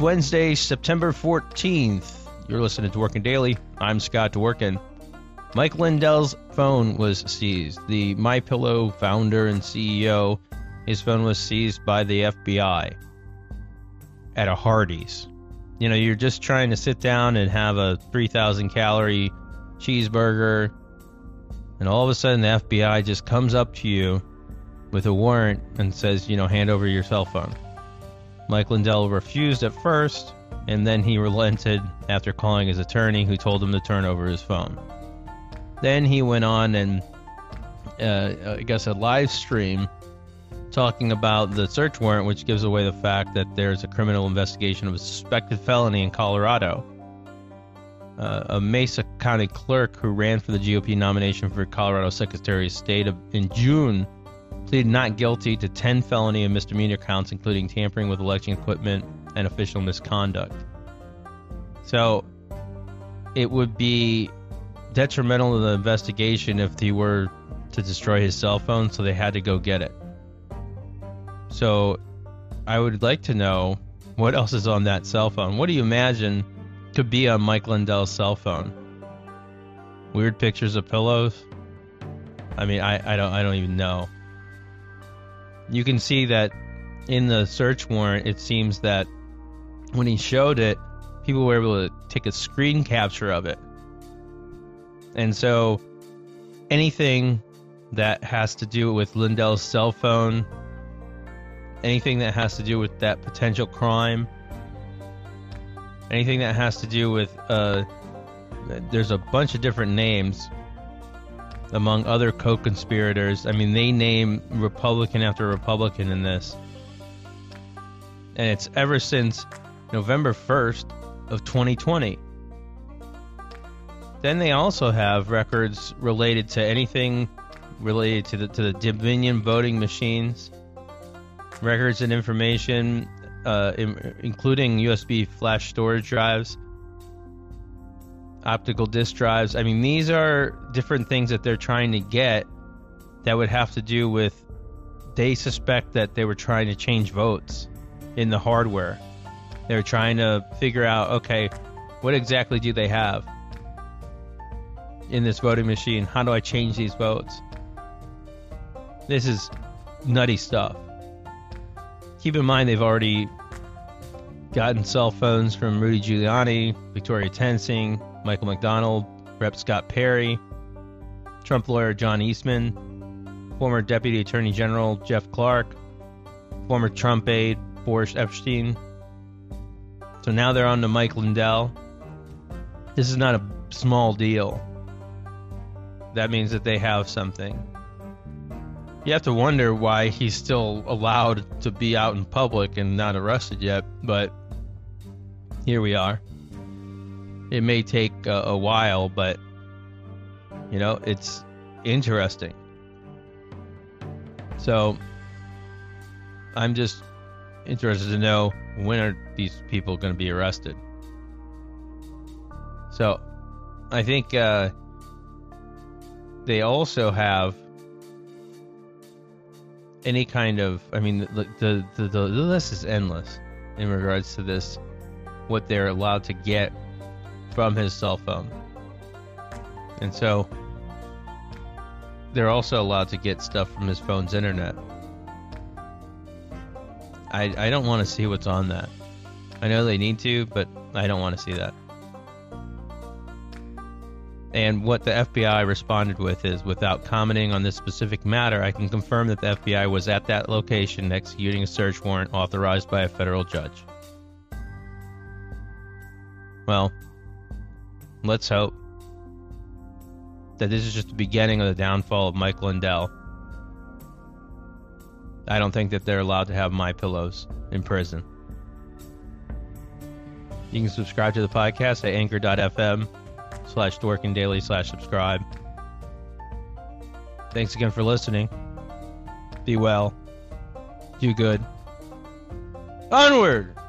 Wednesday, September 14th. You're listening to Dworkin Daily. I'm Scott Dworkin. Mike Lindell's phone was seized. The My Pillow founder and CEO, his phone was seized by the FBI at a Hardee's. You know, you're just trying to sit down and have a 3,000 calorie cheeseburger, and all of a sudden the FBI just comes up to you with a warrant and says, you know, hand over your cell phone. Mike Lindell refused at first, and then he relented after calling his attorney, who told him to turn over his phone. Then he went on and, uh, I guess, a live stream talking about the search warrant, which gives away the fact that there's a criminal investigation of a suspected felony in Colorado. Uh, a Mesa County clerk who ran for the GOP nomination for Colorado Secretary of State in June pleaded not guilty to 10 felony and misdemeanor counts, including tampering with election equipment and official misconduct. So it would be detrimental to the investigation if he were to destroy his cell phone, so they had to go get it. So I would like to know what else is on that cell phone. What do you imagine could be on Mike Lindell's cell phone? Weird pictures of pillows? I mean, I, I don't I don't even know you can see that in the search warrant, it seems that when he showed it, people were able to take a screen capture of it. And so anything that has to do with Lindell's cell phone, anything that has to do with that potential crime, anything that has to do with, uh, there's a bunch of different names among other co-conspirators. I mean, they name Republican after Republican in this, and it's ever since November 1st of 2020. Then they also have records related to anything related to the to the Dominion voting machines, records and information, uh, in, including USB flash storage drives optical disk drives. I mean, these are different things that they're trying to get that would have to do with they suspect that they were trying to change votes in the hardware. They're trying to figure out, okay, what exactly do they have in this voting machine? How do I change these votes? This is nutty stuff. Keep in mind they've already gotten cell phones from Rudy Giuliani, Victoria Toensing, Michael McDonald, Rep. Scott Perry, Trump lawyer John Eastman, former Deputy Attorney General Jeff Clark, former Trump aide Boris Epshteyn. So now they're on to Mike Lindell. This is not a small deal. That means that they have something. You have to wonder why he's still allowed to be out in public and not arrested yet, but here we are it may take a, a while, but you know, it's interesting. So I'm just interested to know when are these people going to be arrested. So I think uh, they also have any kind of. I mean, the the, the the list is endless in regards to this. What they're allowed to get from his cell phone. And so they're also allowed to get stuff from his phone's internet. I, I don't want to see what's on that. I know they need to, but I don't want to see that. And what the FBI responded with is without commenting on this specific matter, I can confirm that the FBI was at that location executing a search warrant authorized by a federal judge. Well, let's hope that this is just the beginning of the downfall of Mike Lindell. I don't think that they're allowed to have my pillows in prison. You can subscribe to the podcast at anchor.fm slash dworkin Daily slash subscribe. Thanks again for listening. Be well. Do good. Onward!